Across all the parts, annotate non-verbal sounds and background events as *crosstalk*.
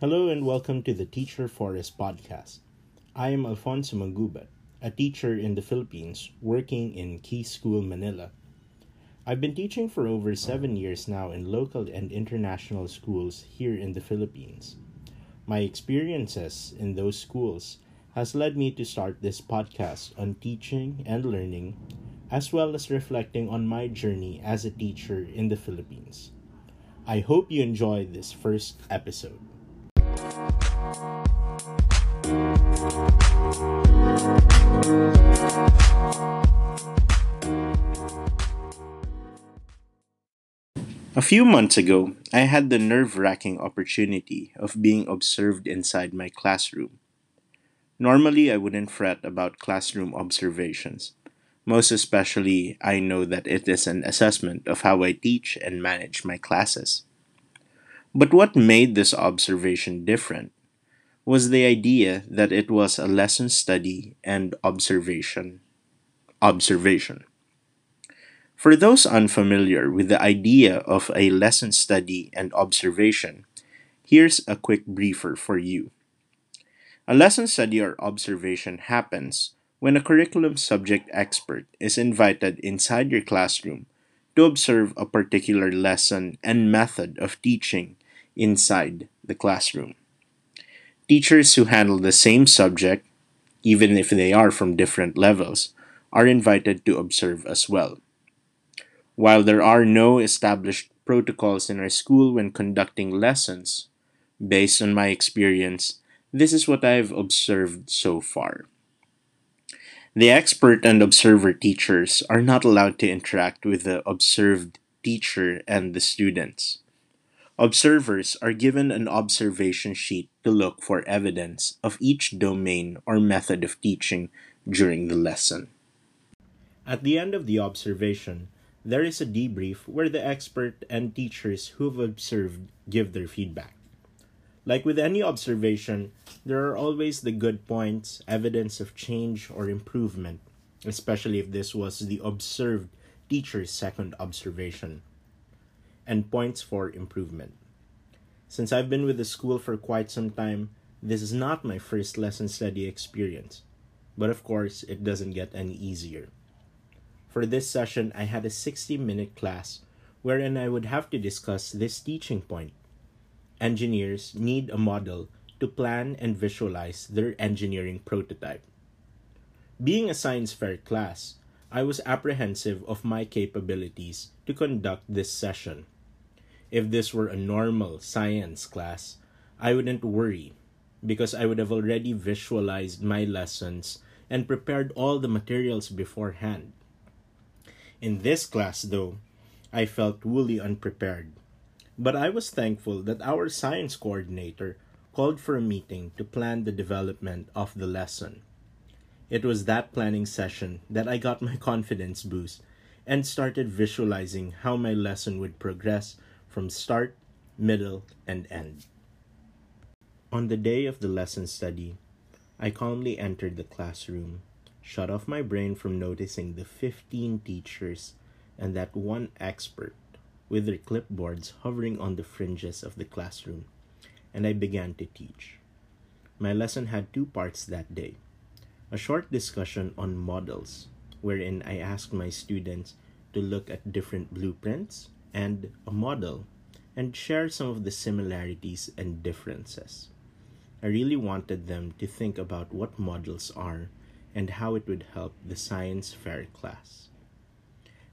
Hello and welcome to the Teacher Forest podcast. I am Alfonso Mangubat, a teacher in the Philippines working in Key School, Manila. I've been teaching for over seven years now in local and international schools here in the Philippines. My experiences in those schools has led me to start this podcast on teaching and learning, as well as reflecting on my journey as a teacher in the Philippines. I hope you enjoy this first episode. A few months ago, I had the nerve wracking opportunity of being observed inside my classroom. Normally, I wouldn't fret about classroom observations. Most especially, I know that it is an assessment of how I teach and manage my classes. But what made this observation different was the idea that it was a lesson study and observation. Observation. For those unfamiliar with the idea of a lesson study and observation, here's a quick briefer for you. A lesson study or observation happens when a curriculum subject expert is invited inside your classroom to observe a particular lesson and method of teaching inside the classroom. Teachers who handle the same subject, even if they are from different levels, are invited to observe as well. While there are no established protocols in our school when conducting lessons, based on my experience, this is what I've observed so far. The expert and observer teachers are not allowed to interact with the observed teacher and the students. Observers are given an observation sheet to look for evidence of each domain or method of teaching during the lesson. At the end of the observation, there is a debrief where the expert and teachers who've observed give their feedback. Like with any observation, there are always the good points, evidence of change or improvement, especially if this was the observed teacher's second observation and points for improvement. Since I've been with the school for quite some time, this is not my first lesson study experience, but of course, it doesn't get any easier. For this session, I had a 60 minute class wherein I would have to discuss this teaching point. Engineers need a model to plan and visualize their engineering prototype. Being a science fair class, I was apprehensive of my capabilities to conduct this session. If this were a normal science class, I wouldn't worry because I would have already visualized my lessons and prepared all the materials beforehand. In this class, though, I felt wholly unprepared. But I was thankful that our science coordinator called for a meeting to plan the development of the lesson. It was that planning session that I got my *laughs* confidence boost and started visualizing how my lesson would progress from start, middle, and end. On the day of the lesson study, I calmly entered the classroom, shut off my brain from noticing the 15 teachers and that one expert with their clipboards hovering on the fringes of the classroom, and I began to teach. My lesson had two parts that day a short discussion on models, wherein I asked my students to look at different blueprints and a model and share some of the similarities and differences. I really wanted them to think about what models are and how it would help the science fair class.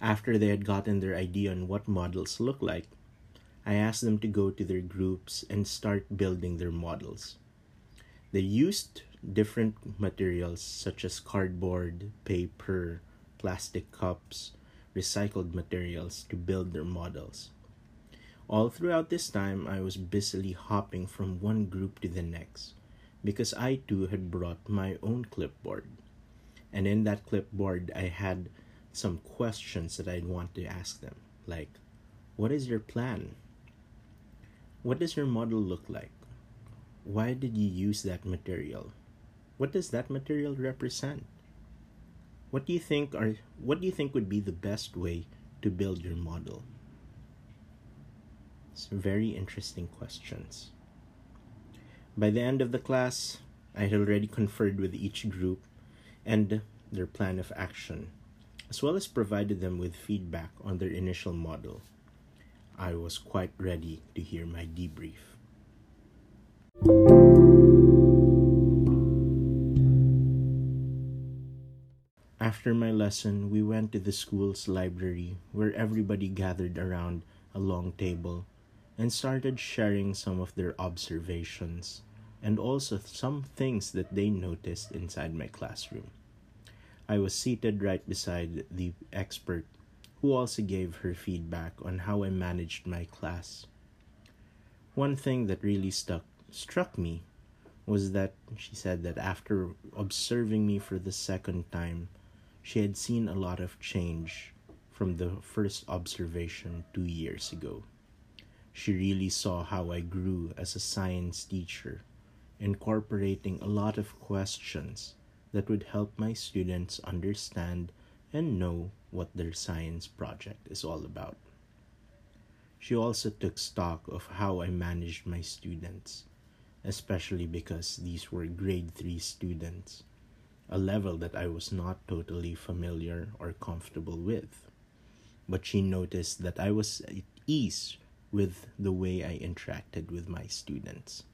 After they had gotten their idea on what models look like, I asked them to go to their groups and start building their models. They used different materials such as cardboard, paper, plastic cups, recycled materials to build their models. All throughout this time, I was busily hopping from one group to the next because I too had brought my own clipboard. And in that clipboard, I had some questions that I'd want to ask them, like, What is your plan? What does your model look like? Why did you use that material? What does that material represent? What do you think are what do you think would be the best way to build your model? It's very interesting questions. By the end of the class, I had already conferred with each group and their plan of action, as well as provided them with feedback on their initial model. I was quite ready to hear my debrief. After my lesson, we went to the school's library where everybody gathered around a long table and started sharing some of their observations and also some things that they noticed inside my classroom. I was seated right beside the expert who also gave her feedback on how I managed my class. One thing that really stuck struck me was that she said that after observing me for the second time, she had seen a lot of change from the first observation two years ago. She really saw how I grew as a science teacher, incorporating a lot of questions that would help my students understand and know what their science project is all about. She also took stock of how I managed my students, especially because these were grade 3 students, a level that I was not totally familiar or comfortable with. But she noticed that I was at ease with the way I interacted with my students.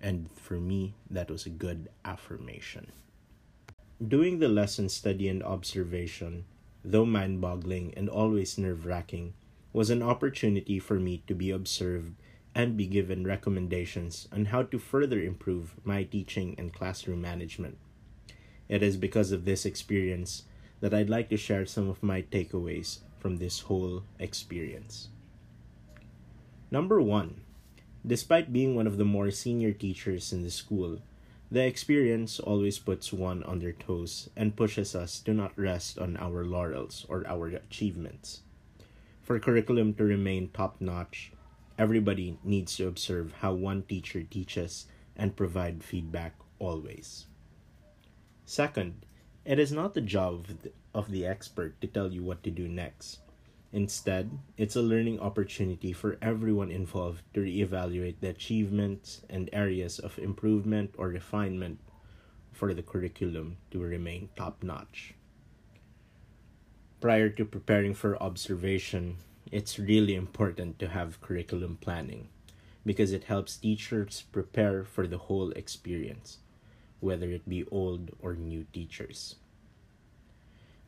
And for me, that was a good affirmation. Doing the lesson study and observation though mind boggling and always nerve wracking, was an opportunity for me to be observed and be given recommendations on how to further improve my teaching and classroom management. It is because of this experience that I'd like to share some of my takeaways from this whole experience. Number one, despite being one of the more senior teachers in the school, the experience always puts one on their toes and pushes us to not rest on our laurels or our achievements. For curriculum to remain top notch, everybody needs to observe how one teacher teaches and provide feedback always. Second, it is not the job of the expert to tell you what to do next. Instead, it's a learning opportunity for everyone involved to reevaluate the achievements and areas of improvement or refinement for the curriculum to remain top notch. Prior to preparing for observation, it's really important to have curriculum planning because it helps teachers prepare for the whole experience, whether it be old or new teachers.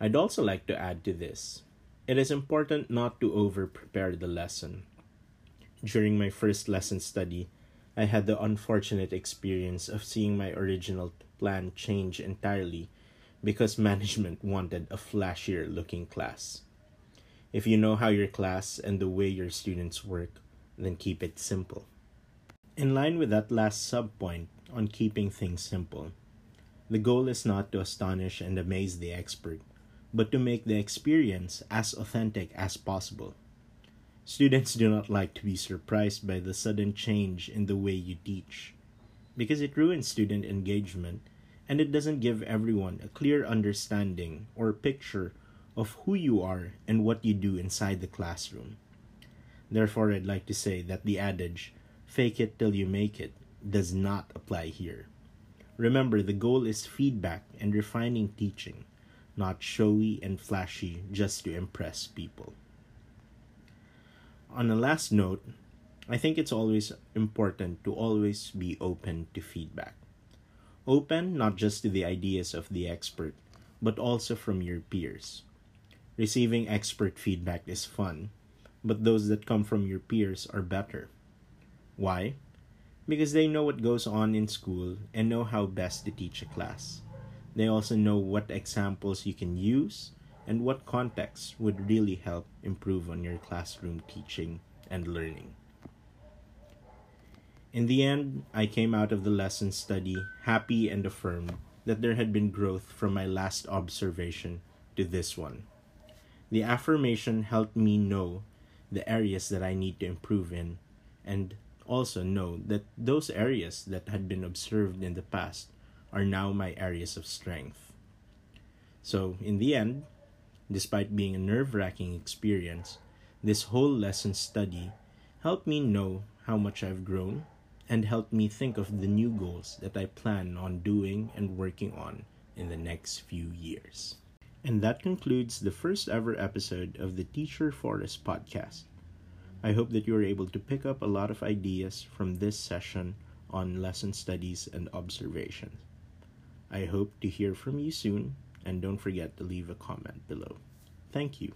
I'd also like to add to this it is important not to over prepare the lesson. During my first lesson study, I had the unfortunate experience of seeing my original plan change entirely because management wanted a flashier looking class. If you know how your class and the way your students work, then keep it simple. In line with that last subpoint on keeping things simple, the goal is not to astonish and amaze the expert, but to make the experience as authentic as possible. Students do not like to be surprised by the sudden change in the way you teach, because it ruins student engagement and it doesn't give everyone a clear understanding or picture of who you are and what you do inside the classroom. Therefore, I'd like to say that the adage, fake it till you make it, does not apply here. Remember, the goal is feedback and refining teaching not showy and flashy just to impress people. On a last note, I think it's always important to always be open to feedback. Open not just to the ideas of the expert, but also from your peers. Receiving expert feedback is fun, but those that come from your peers are better. Why? Because they know what goes on in school and know how best to teach a class. They also know what examples you can use and what context would really help improve on your classroom teaching and learning. In the end, I came out of the lesson study happy and affirmed that there had been growth from my last observation to this one. The affirmation helped me know the areas that I need to improve in and also know that those areas that had been observed in the past are now my areas of strength. So, in the end, despite being a nerve wracking experience, this whole lesson study helped me know how much I've grown and helped me think of the new goals that I plan on doing and working on in the next few years. And that concludes the first ever episode of the Teacher Forest podcast. I hope that you were able to pick up a lot of ideas from this session on lesson studies and observations. I hope to hear from you soon, and don't forget to leave a comment below. Thank you.